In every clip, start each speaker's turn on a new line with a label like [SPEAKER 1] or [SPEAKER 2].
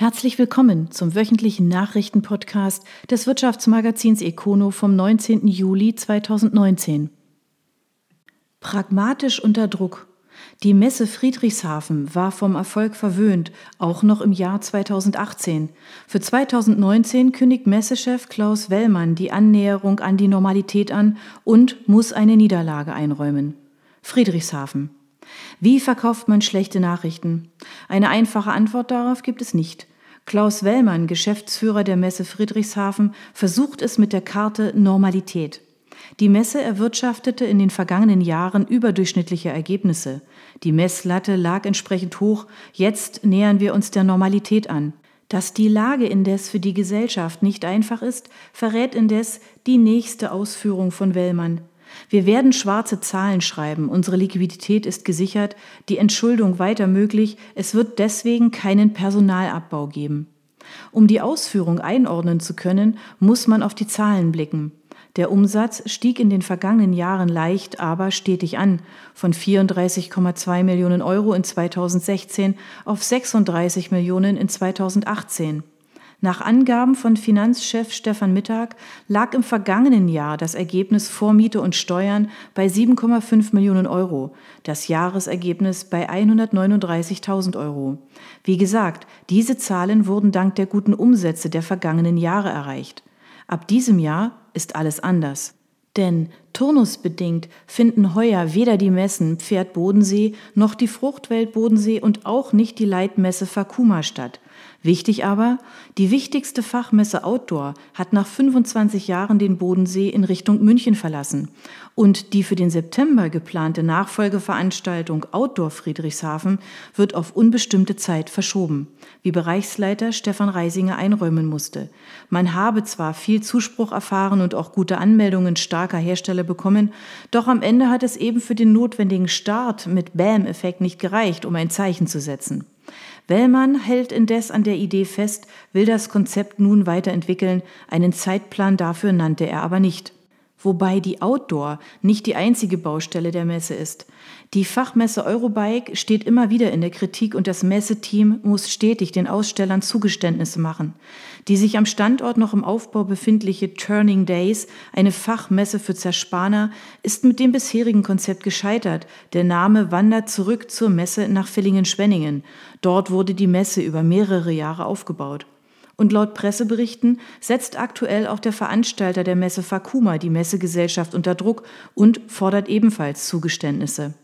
[SPEAKER 1] Herzlich willkommen zum wöchentlichen Nachrichtenpodcast des Wirtschaftsmagazins Econo vom 19. Juli 2019. Pragmatisch unter Druck. Die Messe Friedrichshafen war vom Erfolg verwöhnt, auch noch im Jahr 2018. Für 2019 kündigt Messechef Klaus Wellmann die Annäherung an die Normalität an und muss eine Niederlage einräumen. Friedrichshafen. Wie verkauft man schlechte Nachrichten? Eine einfache Antwort darauf gibt es nicht. Klaus Wellmann, Geschäftsführer der Messe Friedrichshafen, versucht es mit der Karte Normalität. Die Messe erwirtschaftete in den vergangenen Jahren überdurchschnittliche Ergebnisse. Die Messlatte lag entsprechend hoch, jetzt nähern wir uns der Normalität an. Dass die Lage indes für die Gesellschaft nicht einfach ist, verrät indes die nächste Ausführung von Wellmann. Wir werden schwarze Zahlen schreiben, unsere Liquidität ist gesichert, die Entschuldung weiter möglich, es wird deswegen keinen Personalabbau geben. Um die Ausführung einordnen zu können, muss man auf die Zahlen blicken. Der Umsatz stieg in den vergangenen Jahren leicht, aber stetig an, von 34,2 Millionen Euro in 2016 auf 36 Millionen in 2018. Nach Angaben von Finanzchef Stefan Mittag lag im vergangenen Jahr das Ergebnis vor Miete und Steuern bei 7,5 Millionen Euro, das Jahresergebnis bei 139.000 Euro. Wie gesagt, diese Zahlen wurden dank der guten Umsätze der vergangenen Jahre erreicht. Ab diesem Jahr ist alles anders. Denn turnusbedingt finden heuer weder die Messen Pferd Bodensee noch die Fruchtwelt Bodensee und auch nicht die Leitmesse Fakuma statt. Wichtig aber, die wichtigste Fachmesse Outdoor hat nach 25 Jahren den Bodensee in Richtung München verlassen. Und die für den September geplante Nachfolgeveranstaltung Outdoor Friedrichshafen wird auf unbestimmte Zeit verschoben, wie Bereichsleiter Stefan Reisinger einräumen musste. Man habe zwar viel Zuspruch erfahren und auch gute Anmeldungen starker Hersteller bekommen, doch am Ende hat es eben für den notwendigen Start mit Bam-Effekt nicht gereicht, um ein Zeichen zu setzen. Wellmann hält indes an der Idee fest, will das Konzept nun weiterentwickeln, einen Zeitplan dafür nannte er aber nicht. Wobei die Outdoor nicht die einzige Baustelle der Messe ist. Die Fachmesse Eurobike steht immer wieder in der Kritik und das Messeteam muss stetig den Ausstellern Zugeständnisse machen. Die sich am Standort noch im Aufbau befindliche Turning Days, eine Fachmesse für Zerspaner, ist mit dem bisherigen Konzept gescheitert. Der Name wandert zurück zur Messe nach Villingen-Schwenningen. Dort wurde die Messe über mehrere Jahre aufgebaut. Und laut Presseberichten setzt aktuell auch der Veranstalter der Messe Fakuma die Messegesellschaft unter Druck und fordert ebenfalls Zugeständnisse.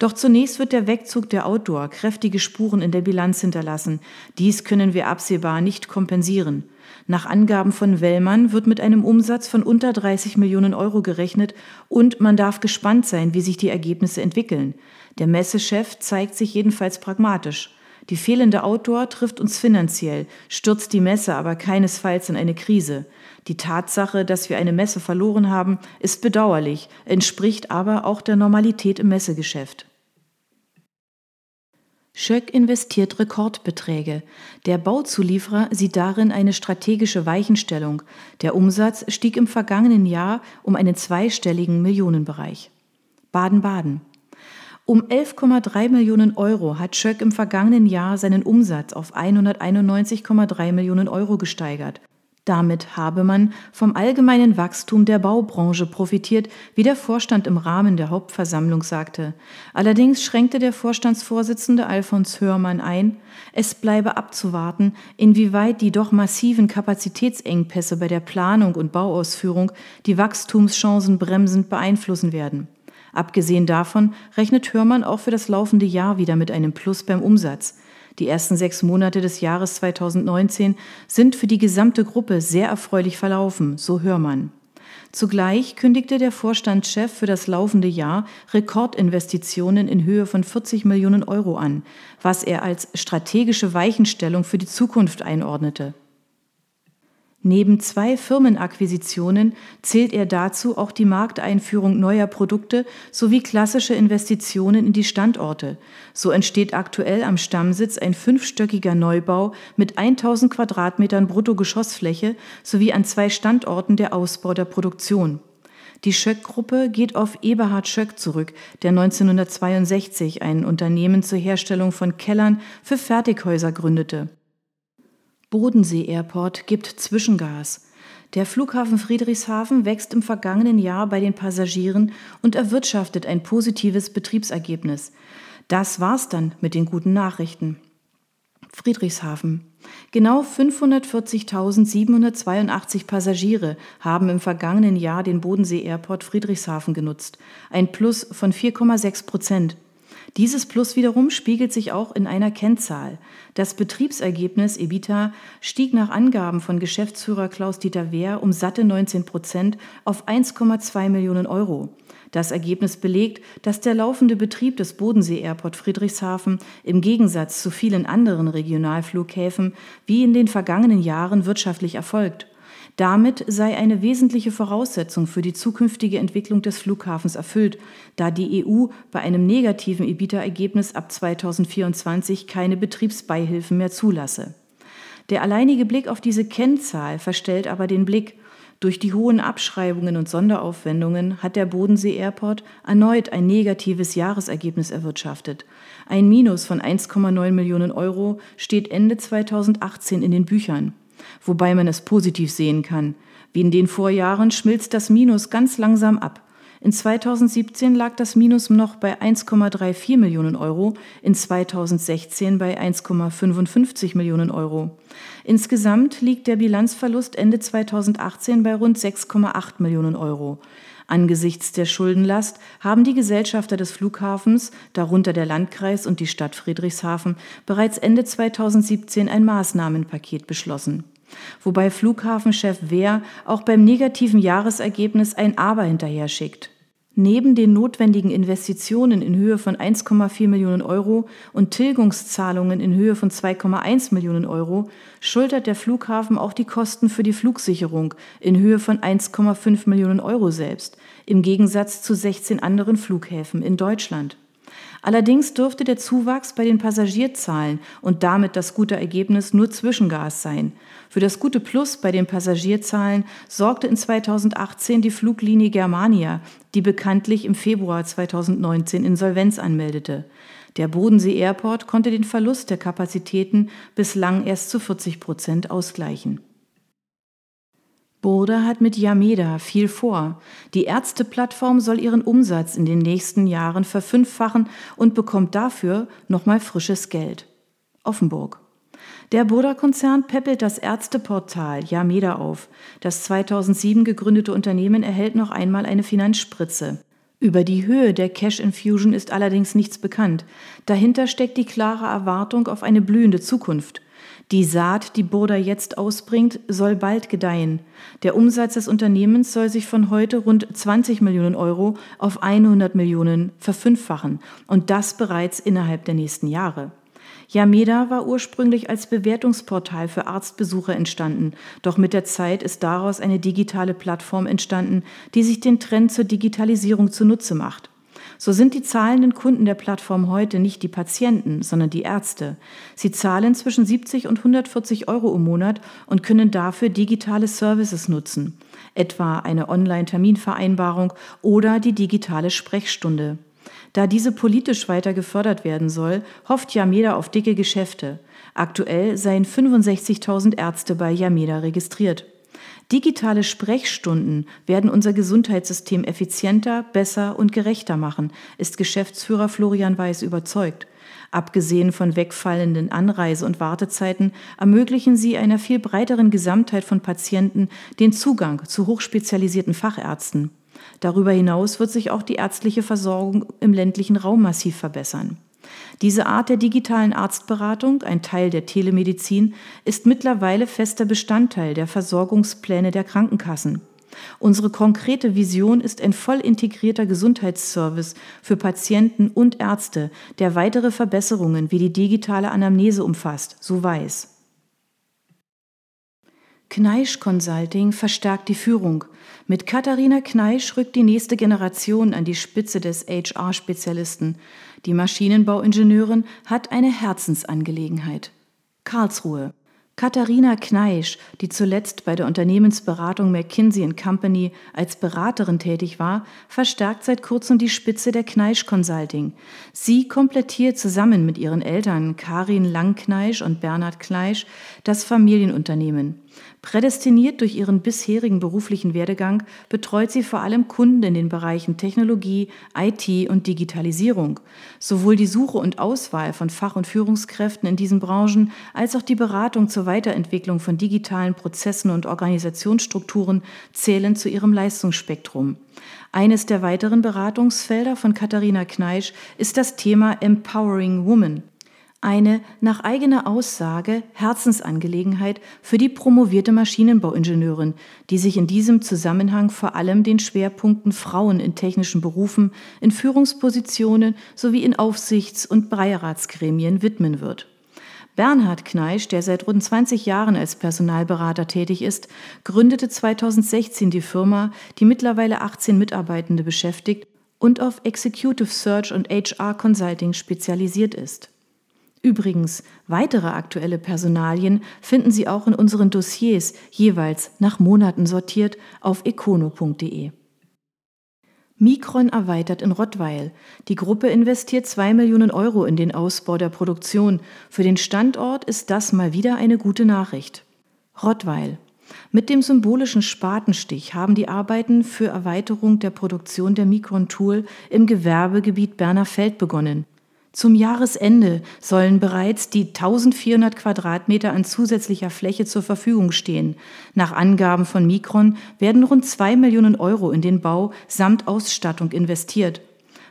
[SPEAKER 1] Doch zunächst wird der Wegzug der Outdoor kräftige Spuren in der Bilanz hinterlassen. Dies können wir absehbar nicht kompensieren. Nach Angaben von Wellmann wird mit einem Umsatz von unter 30 Millionen Euro gerechnet und man darf gespannt sein, wie sich die Ergebnisse entwickeln. Der Messechef zeigt sich jedenfalls pragmatisch. Die fehlende Outdoor trifft uns finanziell, stürzt die Messe aber keinesfalls in eine Krise. Die Tatsache, dass wir eine Messe verloren haben, ist bedauerlich, entspricht aber auch der Normalität im Messegeschäft. Schöck investiert Rekordbeträge. Der Bauzulieferer sieht darin eine strategische Weichenstellung. Der Umsatz stieg im vergangenen Jahr um einen zweistelligen Millionenbereich. Baden-Baden. Um 11,3 Millionen Euro hat Schöck im vergangenen Jahr seinen Umsatz auf 191,3 Millionen Euro gesteigert. Damit habe man vom allgemeinen Wachstum der Baubranche profitiert, wie der Vorstand im Rahmen der Hauptversammlung sagte. Allerdings schränkte der Vorstandsvorsitzende Alfons Hörmann ein, es bleibe abzuwarten, inwieweit die doch massiven Kapazitätsengpässe bei der Planung und Bauausführung die Wachstumschancen bremsend beeinflussen werden. Abgesehen davon rechnet Hörmann auch für das laufende Jahr wieder mit einem Plus beim Umsatz. Die ersten sechs Monate des Jahres 2019 sind für die gesamte Gruppe sehr erfreulich verlaufen, so Hörmann. Zugleich kündigte der Vorstandschef für das laufende Jahr Rekordinvestitionen in Höhe von 40 Millionen Euro an, was er als strategische Weichenstellung für die Zukunft einordnete. Neben zwei Firmenakquisitionen zählt er dazu auch die Markteinführung neuer Produkte sowie klassische Investitionen in die Standorte. So entsteht aktuell am Stammsitz ein fünfstöckiger Neubau mit 1000 Quadratmetern Bruttogeschossfläche sowie an zwei Standorten der Ausbau der Produktion. Die Schöck-Gruppe geht auf Eberhard Schöck zurück, der 1962 ein Unternehmen zur Herstellung von Kellern für Fertighäuser gründete. Bodensee Airport gibt Zwischengas. Der Flughafen Friedrichshafen wächst im vergangenen Jahr bei den Passagieren und erwirtschaftet ein positives Betriebsergebnis. Das war's dann mit den guten Nachrichten. Friedrichshafen. Genau 540.782 Passagiere haben im vergangenen Jahr den Bodensee Airport Friedrichshafen genutzt, ein Plus von 4,6 Prozent. Dieses Plus wiederum spiegelt sich auch in einer Kennzahl. Das Betriebsergebnis EBITA stieg nach Angaben von Geschäftsführer Klaus-Dieter Wehr um satte 19 Prozent auf 1,2 Millionen Euro. Das Ergebnis belegt, dass der laufende Betrieb des Bodensee Airport Friedrichshafen im Gegensatz zu vielen anderen Regionalflughäfen wie in den vergangenen Jahren wirtschaftlich erfolgt. Damit sei eine wesentliche Voraussetzung für die zukünftige Entwicklung des Flughafens erfüllt, da die EU bei einem negativen EBITDA-Ergebnis ab 2024 keine Betriebsbeihilfen mehr zulasse. Der alleinige Blick auf diese Kennzahl verstellt aber den Blick. Durch die hohen Abschreibungen und Sonderaufwendungen hat der Bodensee Airport erneut ein negatives Jahresergebnis erwirtschaftet. Ein Minus von 1,9 Millionen Euro steht Ende 2018 in den Büchern wobei man es positiv sehen kann. Wie in den Vorjahren schmilzt das Minus ganz langsam ab. In 2017 lag das Minus noch bei 1,34 Millionen Euro, in 2016 bei 1,55 Millionen Euro. Insgesamt liegt der Bilanzverlust Ende 2018 bei rund 6,8 Millionen Euro. Angesichts der Schuldenlast haben die Gesellschafter des Flughafens, darunter der Landkreis und die Stadt Friedrichshafen, bereits Ende 2017 ein Maßnahmenpaket beschlossen wobei Flughafenchef Wehr auch beim negativen Jahresergebnis ein Aber hinterher schickt. Neben den notwendigen Investitionen in Höhe von 1,4 Millionen Euro und Tilgungszahlungen in Höhe von 2,1 Millionen Euro schultert der Flughafen auch die Kosten für die Flugsicherung in Höhe von 1,5 Millionen Euro selbst, im Gegensatz zu 16 anderen Flughäfen in Deutschland. Allerdings dürfte der Zuwachs bei den Passagierzahlen und damit das gute Ergebnis nur Zwischengas sein. Für das gute Plus bei den Passagierzahlen sorgte in 2018 die Fluglinie Germania, die bekanntlich im Februar 2019 Insolvenz anmeldete. Der Bodensee Airport konnte den Verlust der Kapazitäten bislang erst zu 40 Prozent ausgleichen. Burda hat mit Yameda viel vor. Die Ärzteplattform soll ihren Umsatz in den nächsten Jahren verfünffachen und bekommt dafür nochmal frisches Geld. Offenburg. Der Burda-Konzern peppelt das Ärzteportal Yameda auf. Das 2007 gegründete Unternehmen erhält noch einmal eine Finanzspritze. Über die Höhe der Cash Infusion ist allerdings nichts bekannt. Dahinter steckt die klare Erwartung auf eine blühende Zukunft. Die Saat, die Burda jetzt ausbringt, soll bald gedeihen. Der Umsatz des Unternehmens soll sich von heute rund 20 Millionen Euro auf 100 Millionen verfünffachen und das bereits innerhalb der nächsten Jahre. Yameda war ursprünglich als Bewertungsportal für Arztbesucher entstanden, doch mit der Zeit ist daraus eine digitale Plattform entstanden, die sich den Trend zur Digitalisierung zunutze macht. So sind die zahlenden Kunden der Plattform heute nicht die Patienten, sondern die Ärzte. Sie zahlen zwischen 70 und 140 Euro im Monat und können dafür digitale Services nutzen, etwa eine Online-Terminvereinbarung oder die digitale Sprechstunde. Da diese politisch weiter gefördert werden soll, hofft Yameda auf dicke Geschäfte. Aktuell seien 65.000 Ärzte bei Yameda registriert. Digitale Sprechstunden werden unser Gesundheitssystem effizienter, besser und gerechter machen, ist Geschäftsführer Florian Weiß überzeugt. Abgesehen von wegfallenden Anreise- und Wartezeiten ermöglichen sie einer viel breiteren Gesamtheit von Patienten den Zugang zu hochspezialisierten Fachärzten. Darüber hinaus wird sich auch die ärztliche Versorgung im ländlichen Raum massiv verbessern. Diese Art der digitalen Arztberatung, ein Teil der Telemedizin, ist mittlerweile fester Bestandteil der Versorgungspläne der Krankenkassen. Unsere konkrete Vision ist ein voll integrierter Gesundheitsservice für Patienten und Ärzte, der weitere Verbesserungen wie die digitale Anamnese umfasst, so weiß. Kneisch Consulting verstärkt die Führung. Mit Katharina Kneisch rückt die nächste Generation an die Spitze des HR-Spezialisten. Die Maschinenbauingenieurin hat eine Herzensangelegenheit. Karlsruhe. Katharina Kneisch, die zuletzt bei der Unternehmensberatung McKinsey Company als Beraterin tätig war, verstärkt seit kurzem die Spitze der Kneisch Consulting. Sie komplettiert zusammen mit ihren Eltern Karin Lang-Kneisch und Bernhard Kneisch das Familienunternehmen. Prädestiniert durch ihren bisherigen beruflichen Werdegang betreut sie vor allem Kunden in den Bereichen Technologie, IT und Digitalisierung. Sowohl die Suche und Auswahl von Fach- und Führungskräften in diesen Branchen als auch die Beratung zur Weiterentwicklung von digitalen Prozessen und Organisationsstrukturen zählen zu ihrem Leistungsspektrum. Eines der weiteren Beratungsfelder von Katharina Kneisch ist das Thema Empowering Women eine nach eigener Aussage Herzensangelegenheit für die promovierte Maschinenbauingenieurin, die sich in diesem Zusammenhang vor allem den Schwerpunkten Frauen in technischen Berufen, in Führungspositionen sowie in Aufsichts- und Beiratsgremien widmen wird. Bernhard Kneisch, der seit rund 20 Jahren als Personalberater tätig ist, gründete 2016 die Firma, die mittlerweile 18 Mitarbeitende beschäftigt und auf Executive Search und HR Consulting spezialisiert ist. Übrigens, weitere aktuelle Personalien finden Sie auch in unseren Dossiers, jeweils nach Monaten sortiert, auf econo.de. Micron erweitert in Rottweil. Die Gruppe investiert 2 Millionen Euro in den Ausbau der Produktion. Für den Standort ist das mal wieder eine gute Nachricht. Rottweil. Mit dem symbolischen Spatenstich haben die Arbeiten für Erweiterung der Produktion der Micron Tool im Gewerbegebiet Berner Feld begonnen. Zum Jahresende sollen bereits die 1400 Quadratmeter an zusätzlicher Fläche zur Verfügung stehen. Nach Angaben von Micron werden rund zwei Millionen Euro in den Bau samt Ausstattung investiert.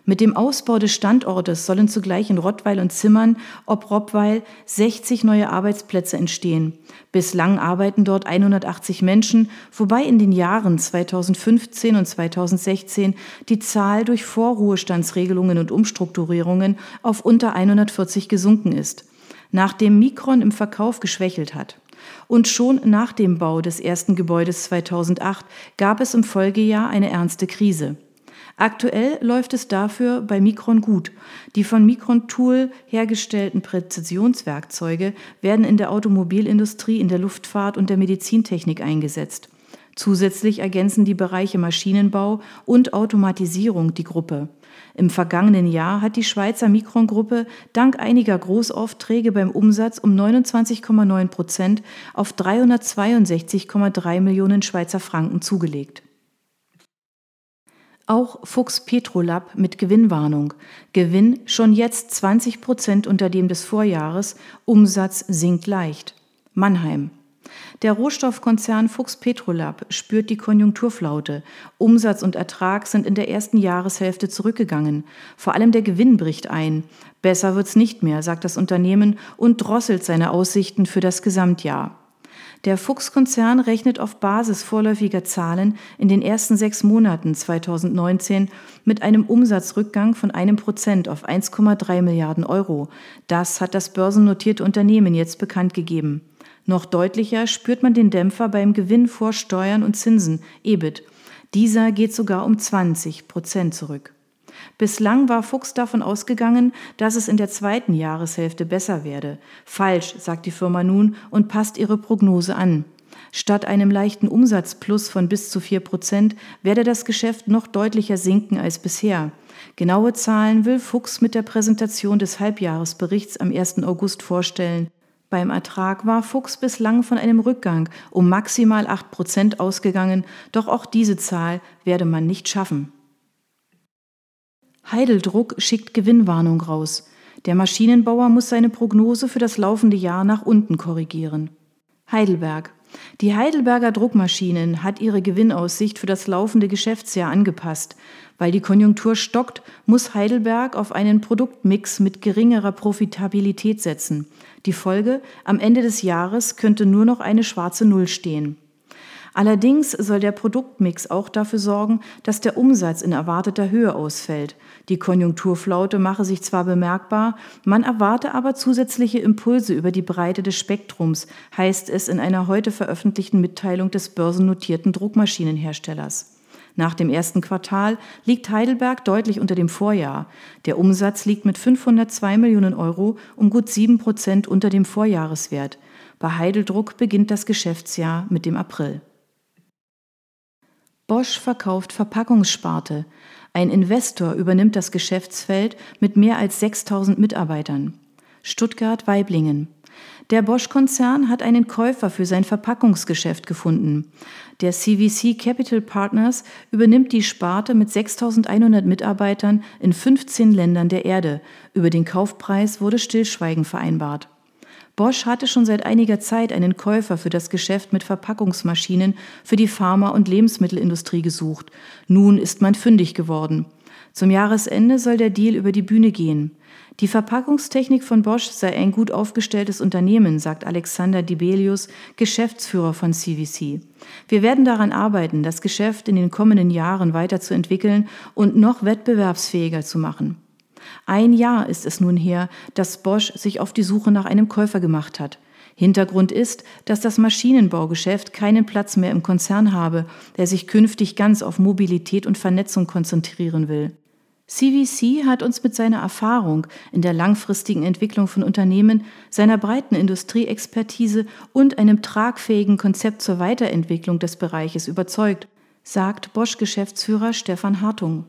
[SPEAKER 1] Mit dem Ausbau des Standortes sollen zugleich in Rottweil und Zimmern ob Rottweil 60 neue Arbeitsplätze entstehen. Bislang arbeiten dort 180 Menschen, wobei in den Jahren 2015 und 2016 die Zahl durch Vorruhestandsregelungen und Umstrukturierungen auf unter 140 gesunken ist. Nachdem Mikron im Verkauf geschwächelt hat. Und schon nach dem Bau des ersten Gebäudes 2008 gab es im Folgejahr eine ernste Krise. Aktuell läuft es dafür bei Micron gut. Die von Micron Tool hergestellten Präzisionswerkzeuge werden in der Automobilindustrie, in der Luftfahrt und der Medizintechnik eingesetzt. Zusätzlich ergänzen die Bereiche Maschinenbau und Automatisierung die Gruppe. Im vergangenen Jahr hat die Schweizer Micron-Gruppe dank einiger Großaufträge beim Umsatz um 29,9 Prozent auf 362,3 Millionen Schweizer Franken zugelegt. Auch Fuchs Petrolab mit Gewinnwarnung. Gewinn schon jetzt 20 Prozent unter dem des Vorjahres. Umsatz sinkt leicht. Mannheim. Der Rohstoffkonzern Fuchs Petrolab spürt die Konjunkturflaute. Umsatz und Ertrag sind in der ersten Jahreshälfte zurückgegangen. Vor allem der Gewinn bricht ein. Besser wird's nicht mehr, sagt das Unternehmen und drosselt seine Aussichten für das Gesamtjahr. Der Fuchs-Konzern rechnet auf Basis vorläufiger Zahlen in den ersten sechs Monaten 2019 mit einem Umsatzrückgang von einem Prozent auf 1,3 Milliarden Euro. Das hat das börsennotierte Unternehmen jetzt bekannt gegeben. Noch deutlicher spürt man den Dämpfer beim Gewinn vor Steuern und Zinsen, EBIT. Dieser geht sogar um 20 Prozent zurück. Bislang war Fuchs davon ausgegangen, dass es in der zweiten Jahreshälfte besser werde. Falsch, sagt die Firma nun und passt ihre Prognose an. Statt einem leichten Umsatzplus von bis zu vier Prozent werde das Geschäft noch deutlicher sinken als bisher. Genaue Zahlen will Fuchs mit der Präsentation des Halbjahresberichts am 1. August vorstellen. Beim Ertrag war Fuchs bislang von einem Rückgang um maximal acht Prozent ausgegangen, doch auch diese Zahl werde man nicht schaffen. Heideldruck schickt Gewinnwarnung raus. Der Maschinenbauer muss seine Prognose für das laufende Jahr nach unten korrigieren. Heidelberg. Die Heidelberger Druckmaschinen hat ihre Gewinnaussicht für das laufende Geschäftsjahr angepasst. Weil die Konjunktur stockt, muss Heidelberg auf einen Produktmix mit geringerer Profitabilität setzen. Die Folge, am Ende des Jahres könnte nur noch eine schwarze Null stehen. Allerdings soll der Produktmix auch dafür sorgen, dass der Umsatz in erwarteter Höhe ausfällt. Die Konjunkturflaute mache sich zwar bemerkbar, man erwarte aber zusätzliche Impulse über die Breite des Spektrums, heißt es in einer heute veröffentlichten Mitteilung des börsennotierten Druckmaschinenherstellers. Nach dem ersten Quartal liegt Heidelberg deutlich unter dem Vorjahr. Der Umsatz liegt mit 502 Millionen Euro um gut sieben Prozent unter dem Vorjahreswert. Bei Heideldruck beginnt das Geschäftsjahr mit dem April. Bosch verkauft Verpackungssparte. Ein Investor übernimmt das Geschäftsfeld mit mehr als 6000 Mitarbeitern. Stuttgart-Weiblingen. Der Bosch-Konzern hat einen Käufer für sein Verpackungsgeschäft gefunden. Der CVC Capital Partners übernimmt die Sparte mit 6100 Mitarbeitern in 15 Ländern der Erde. Über den Kaufpreis wurde Stillschweigen vereinbart. Bosch hatte schon seit einiger Zeit einen Käufer für das Geschäft mit Verpackungsmaschinen für die Pharma- und Lebensmittelindustrie gesucht. Nun ist man fündig geworden. Zum Jahresende soll der Deal über die Bühne gehen. Die Verpackungstechnik von Bosch sei ein gut aufgestelltes Unternehmen, sagt Alexander Dibelius, Geschäftsführer von CVC. Wir werden daran arbeiten, das Geschäft in den kommenden Jahren weiterzuentwickeln und noch wettbewerbsfähiger zu machen. Ein Jahr ist es nun her, dass Bosch sich auf die Suche nach einem Käufer gemacht hat. Hintergrund ist, dass das Maschinenbaugeschäft keinen Platz mehr im Konzern habe, der sich künftig ganz auf Mobilität und Vernetzung konzentrieren will. CVC hat uns mit seiner Erfahrung in der langfristigen Entwicklung von Unternehmen, seiner breiten Industrieexpertise und einem tragfähigen Konzept zur Weiterentwicklung des Bereiches überzeugt, sagt Bosch-Geschäftsführer Stefan Hartung.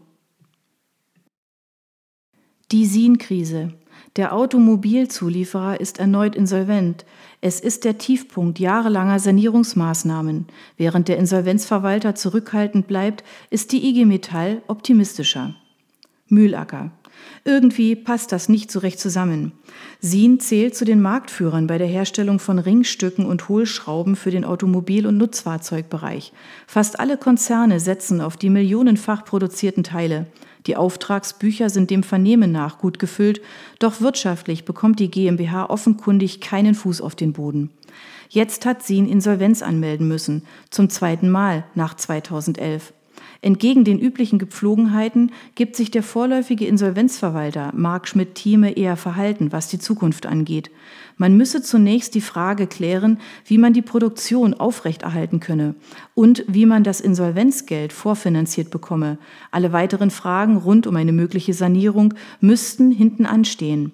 [SPEAKER 1] Die Sin-Krise. Der Automobilzulieferer ist erneut insolvent. Es ist der Tiefpunkt jahrelanger Sanierungsmaßnahmen. Während der Insolvenzverwalter zurückhaltend bleibt, ist die IG Metall optimistischer. Mühlacker. Irgendwie passt das nicht so recht zusammen. Sien zählt zu den Marktführern bei der Herstellung von Ringstücken und Hohlschrauben für den Automobil- und Nutzfahrzeugbereich. Fast alle Konzerne setzen auf die millionenfach produzierten Teile. Die Auftragsbücher sind dem Vernehmen nach gut gefüllt, doch wirtschaftlich bekommt die GmbH offenkundig keinen Fuß auf den Boden. Jetzt hat Sien Insolvenz anmelden müssen, zum zweiten Mal nach 2011. Entgegen den üblichen Gepflogenheiten gibt sich der vorläufige Insolvenzverwalter Mark Schmidt-Thieme eher verhalten, was die Zukunft angeht. Man müsse zunächst die Frage klären, wie man die Produktion aufrechterhalten könne und wie man das Insolvenzgeld vorfinanziert bekomme. Alle weiteren Fragen rund um eine mögliche Sanierung müssten hinten anstehen.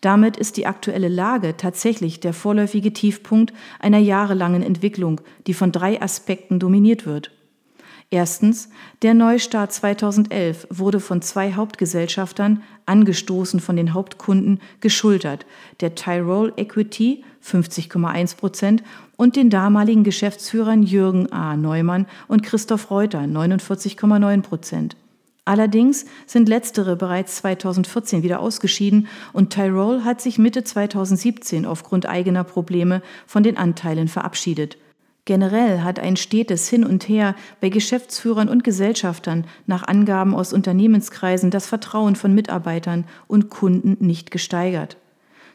[SPEAKER 1] Damit ist die aktuelle Lage tatsächlich der vorläufige Tiefpunkt einer jahrelangen Entwicklung, die von drei Aspekten dominiert wird. Erstens, der Neustart 2011 wurde von zwei Hauptgesellschaftern, angestoßen von den Hauptkunden, geschultert, der Tyrol Equity 50,1 Prozent und den damaligen Geschäftsführern Jürgen A. Neumann und Christoph Reuter 49,9 Prozent. Allerdings sind letztere bereits 2014 wieder ausgeschieden und Tyrol hat sich Mitte 2017 aufgrund eigener Probleme von den Anteilen verabschiedet. Generell hat ein stetes Hin und Her bei Geschäftsführern und Gesellschaftern nach Angaben aus Unternehmenskreisen das Vertrauen von Mitarbeitern und Kunden nicht gesteigert.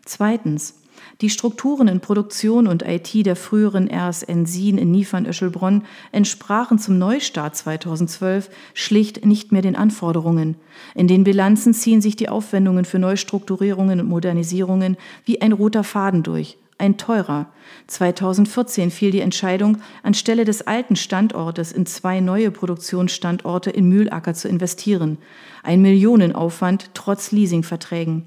[SPEAKER 1] Zweitens. Die Strukturen in Produktion und IT der früheren RSN Sien in Niefern-Öschelbronn entsprachen zum Neustart 2012 schlicht nicht mehr den Anforderungen. In den Bilanzen ziehen sich die Aufwendungen für Neustrukturierungen und Modernisierungen wie ein roter Faden durch ein teurer. 2014 fiel die Entscheidung, anstelle des alten Standortes in zwei neue Produktionsstandorte in Mühlacker zu investieren. Ein Millionenaufwand trotz Leasingverträgen.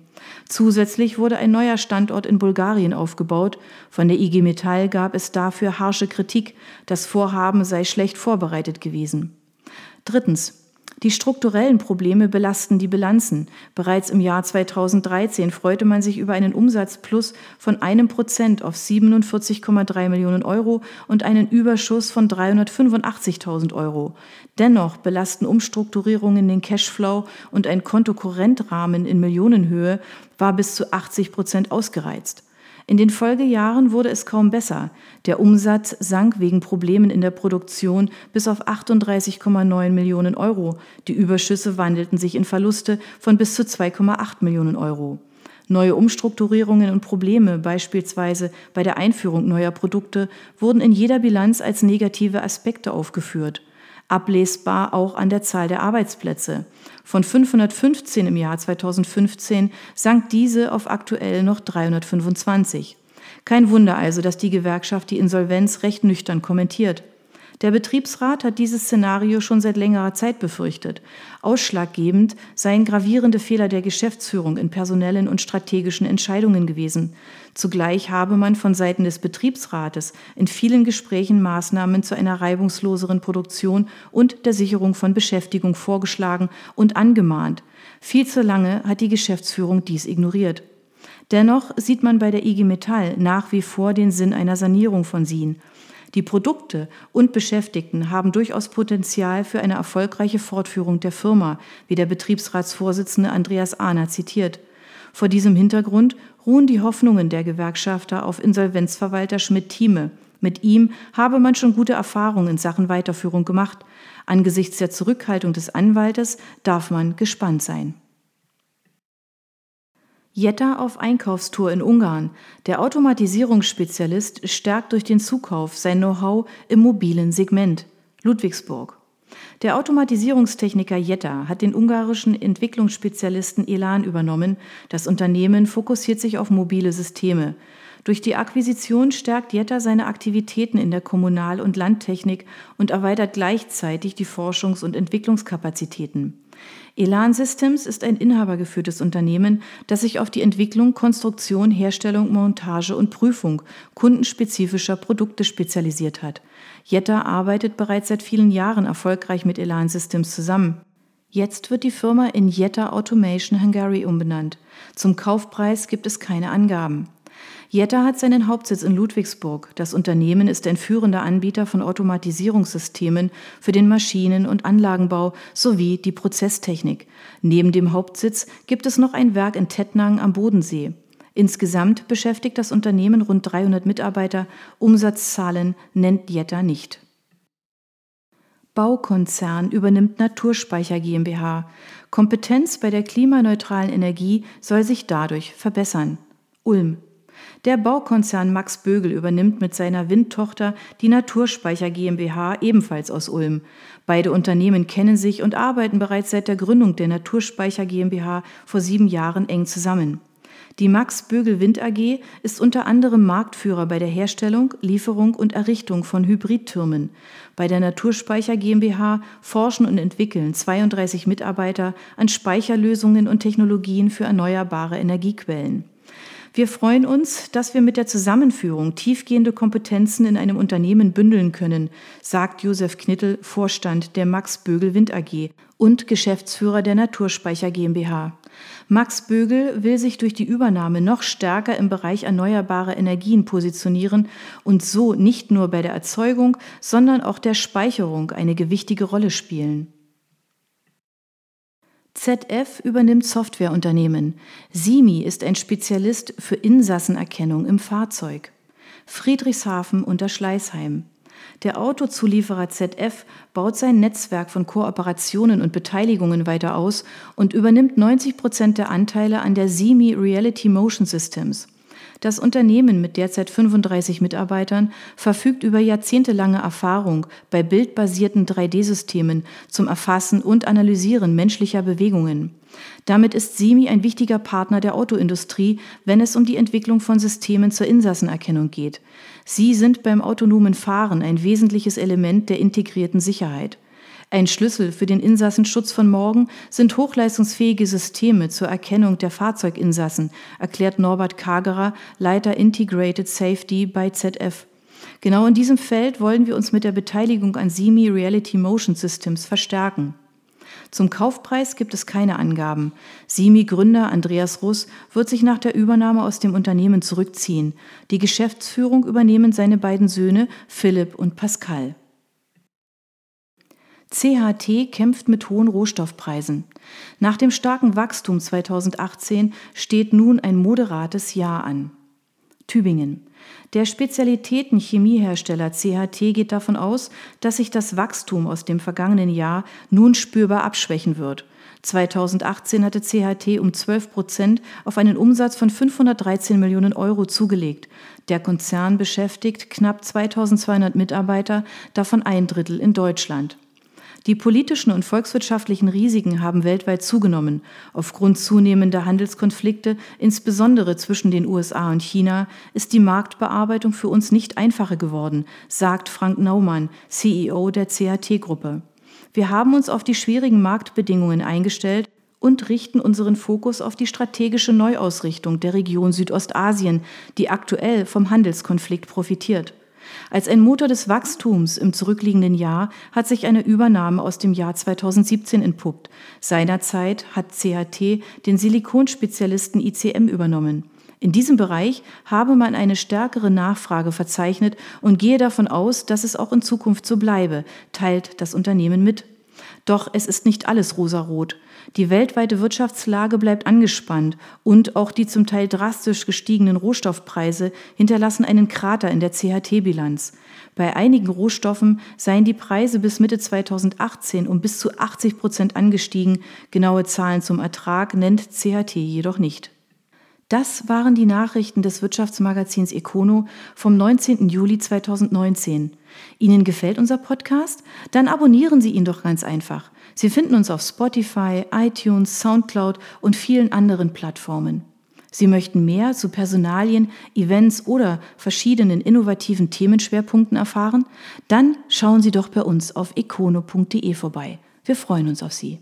[SPEAKER 1] Zusätzlich wurde ein neuer Standort in Bulgarien aufgebaut. Von der IG Metall gab es dafür harsche Kritik. Das Vorhaben sei schlecht vorbereitet gewesen. Drittens. Die strukturellen Probleme belasten die Bilanzen. Bereits im Jahr 2013 freute man sich über einen Umsatzplus von einem Prozent auf 47,3 Millionen Euro und einen Überschuss von 385.000 Euro. Dennoch belasten Umstrukturierungen den Cashflow und ein Kontokorrentrahmen in Millionenhöhe war bis zu 80 Prozent ausgereizt. In den Folgejahren wurde es kaum besser. Der Umsatz sank wegen Problemen in der Produktion bis auf 38,9 Millionen Euro. Die Überschüsse wandelten sich in Verluste von bis zu 2,8 Millionen Euro. Neue Umstrukturierungen und Probleme, beispielsweise bei der Einführung neuer Produkte, wurden in jeder Bilanz als negative Aspekte aufgeführt ablesbar auch an der Zahl der Arbeitsplätze. Von 515 im Jahr 2015 sank diese auf aktuell noch 325. Kein Wunder also, dass die Gewerkschaft die Insolvenz recht nüchtern kommentiert. Der Betriebsrat hat dieses Szenario schon seit längerer Zeit befürchtet. Ausschlaggebend seien gravierende Fehler der Geschäftsführung in personellen und strategischen Entscheidungen gewesen. Zugleich habe man von Seiten des Betriebsrates in vielen Gesprächen Maßnahmen zu einer reibungsloseren Produktion und der Sicherung von Beschäftigung vorgeschlagen und angemahnt. Viel zu lange hat die Geschäftsführung dies ignoriert. Dennoch sieht man bei der IG Metall nach wie vor den Sinn einer Sanierung von Sien. Die Produkte und Beschäftigten haben durchaus Potenzial für eine erfolgreiche Fortführung der Firma, wie der Betriebsratsvorsitzende Andreas Ahner zitiert. Vor diesem Hintergrund ruhen die Hoffnungen der Gewerkschafter auf Insolvenzverwalter Schmidt-Thieme. Mit ihm habe man schon gute Erfahrungen in Sachen Weiterführung gemacht. Angesichts der Zurückhaltung des Anwaltes darf man gespannt sein. Jetta auf Einkaufstour in Ungarn. Der Automatisierungsspezialist stärkt durch den Zukauf sein Know-how im mobilen Segment. Ludwigsburg. Der Automatisierungstechniker Jetta hat den ungarischen Entwicklungsspezialisten Elan übernommen. Das Unternehmen fokussiert sich auf mobile Systeme. Durch die Akquisition stärkt Jetta seine Aktivitäten in der Kommunal- und Landtechnik und erweitert gleichzeitig die Forschungs- und Entwicklungskapazitäten. Elan Systems ist ein inhabergeführtes Unternehmen, das sich auf die Entwicklung, Konstruktion, Herstellung, Montage und Prüfung kundenspezifischer Produkte spezialisiert hat. Jetta arbeitet bereits seit vielen Jahren erfolgreich mit Elan Systems zusammen. Jetzt wird die Firma in Jetta Automation Hungary umbenannt. Zum Kaufpreis gibt es keine Angaben. Jetta hat seinen Hauptsitz in Ludwigsburg. Das Unternehmen ist ein führender Anbieter von Automatisierungssystemen für den Maschinen- und Anlagenbau sowie die Prozesstechnik. Neben dem Hauptsitz gibt es noch ein Werk in Tettnang am Bodensee. Insgesamt beschäftigt das Unternehmen rund 300 Mitarbeiter. Umsatzzahlen nennt Jetta nicht. Baukonzern übernimmt Naturspeicher GmbH. Kompetenz bei der klimaneutralen Energie soll sich dadurch verbessern. Ulm. Der Baukonzern Max Bögel übernimmt mit seiner Windtochter die Naturspeicher GmbH ebenfalls aus Ulm. Beide Unternehmen kennen sich und arbeiten bereits seit der Gründung der Naturspeicher GmbH vor sieben Jahren eng zusammen. Die Max Bögel Wind AG ist unter anderem Marktführer bei der Herstellung, Lieferung und Errichtung von Hybridtürmen. Bei der Naturspeicher GmbH forschen und entwickeln 32 Mitarbeiter an Speicherlösungen und Technologien für erneuerbare Energiequellen. Wir freuen uns, dass wir mit der Zusammenführung tiefgehende Kompetenzen in einem Unternehmen bündeln können, sagt Josef Knittel, Vorstand der Max Bögel Wind AG und Geschäftsführer der Naturspeicher GmbH. Max Bögel will sich durch die Übernahme noch stärker im Bereich erneuerbare Energien positionieren und so nicht nur bei der Erzeugung, sondern auch der Speicherung eine gewichtige Rolle spielen. ZF übernimmt Softwareunternehmen. Simi ist ein Spezialist für Insassenerkennung im Fahrzeug. Friedrichshafen unter Schleißheim. Der Autozulieferer ZF baut sein Netzwerk von Kooperationen und Beteiligungen weiter aus und übernimmt 90 Prozent der Anteile an der Simi Reality Motion Systems. Das Unternehmen mit derzeit 35 Mitarbeitern verfügt über jahrzehntelange Erfahrung bei bildbasierten 3D-Systemen zum Erfassen und Analysieren menschlicher Bewegungen. Damit ist Simi ein wichtiger Partner der Autoindustrie, wenn es um die Entwicklung von Systemen zur Insassenerkennung geht. Sie sind beim autonomen Fahren ein wesentliches Element der integrierten Sicherheit. Ein Schlüssel für den Insassenschutz von morgen sind hochleistungsfähige Systeme zur Erkennung der Fahrzeuginsassen, erklärt Norbert Kagerer, Leiter Integrated Safety bei ZF. Genau in diesem Feld wollen wir uns mit der Beteiligung an SIMI Reality Motion Systems verstärken. Zum Kaufpreis gibt es keine Angaben. Simi-Gründer Andreas Russ wird sich nach der Übernahme aus dem Unternehmen zurückziehen. Die Geschäftsführung übernehmen seine beiden Söhne Philipp und Pascal. CHT kämpft mit hohen Rohstoffpreisen. Nach dem starken Wachstum 2018 steht nun ein moderates Jahr an. Tübingen. Der Spezialitäten-Chemiehersteller CHT geht davon aus, dass sich das Wachstum aus dem vergangenen Jahr nun spürbar abschwächen wird. 2018 hatte CHT um 12 Prozent auf einen Umsatz von 513 Millionen Euro zugelegt. Der Konzern beschäftigt knapp 2200 Mitarbeiter, davon ein Drittel in Deutschland. Die politischen und volkswirtschaftlichen Risiken haben weltweit zugenommen. Aufgrund zunehmender Handelskonflikte, insbesondere zwischen den USA und China, ist die Marktbearbeitung für uns nicht einfacher geworden, sagt Frank Naumann, CEO der CAT-Gruppe. Wir haben uns auf die schwierigen Marktbedingungen eingestellt und richten unseren Fokus auf die strategische Neuausrichtung der Region Südostasien, die aktuell vom Handelskonflikt profitiert. Als ein Motor des Wachstums im zurückliegenden Jahr hat sich eine Übernahme aus dem Jahr 2017 entpuppt. Seinerzeit hat CAT den Silikonspezialisten ICM übernommen. In diesem Bereich habe man eine stärkere Nachfrage verzeichnet und gehe davon aus, dass es auch in Zukunft so bleibe, teilt das Unternehmen mit. Doch es ist nicht alles rosarot. Die weltweite Wirtschaftslage bleibt angespannt und auch die zum Teil drastisch gestiegenen Rohstoffpreise hinterlassen einen Krater in der CHT-Bilanz. Bei einigen Rohstoffen seien die Preise bis Mitte 2018 um bis zu 80 Prozent angestiegen. Genaue Zahlen zum Ertrag nennt CHT jedoch nicht. Das waren die Nachrichten des Wirtschaftsmagazins Econo vom 19. Juli 2019. Ihnen gefällt unser Podcast? Dann abonnieren Sie ihn doch ganz einfach. Sie finden uns auf Spotify, iTunes, SoundCloud und vielen anderen Plattformen. Sie möchten mehr zu Personalien, Events oder verschiedenen innovativen Themenschwerpunkten erfahren? Dann schauen Sie doch bei uns auf econo.de vorbei. Wir freuen uns auf Sie.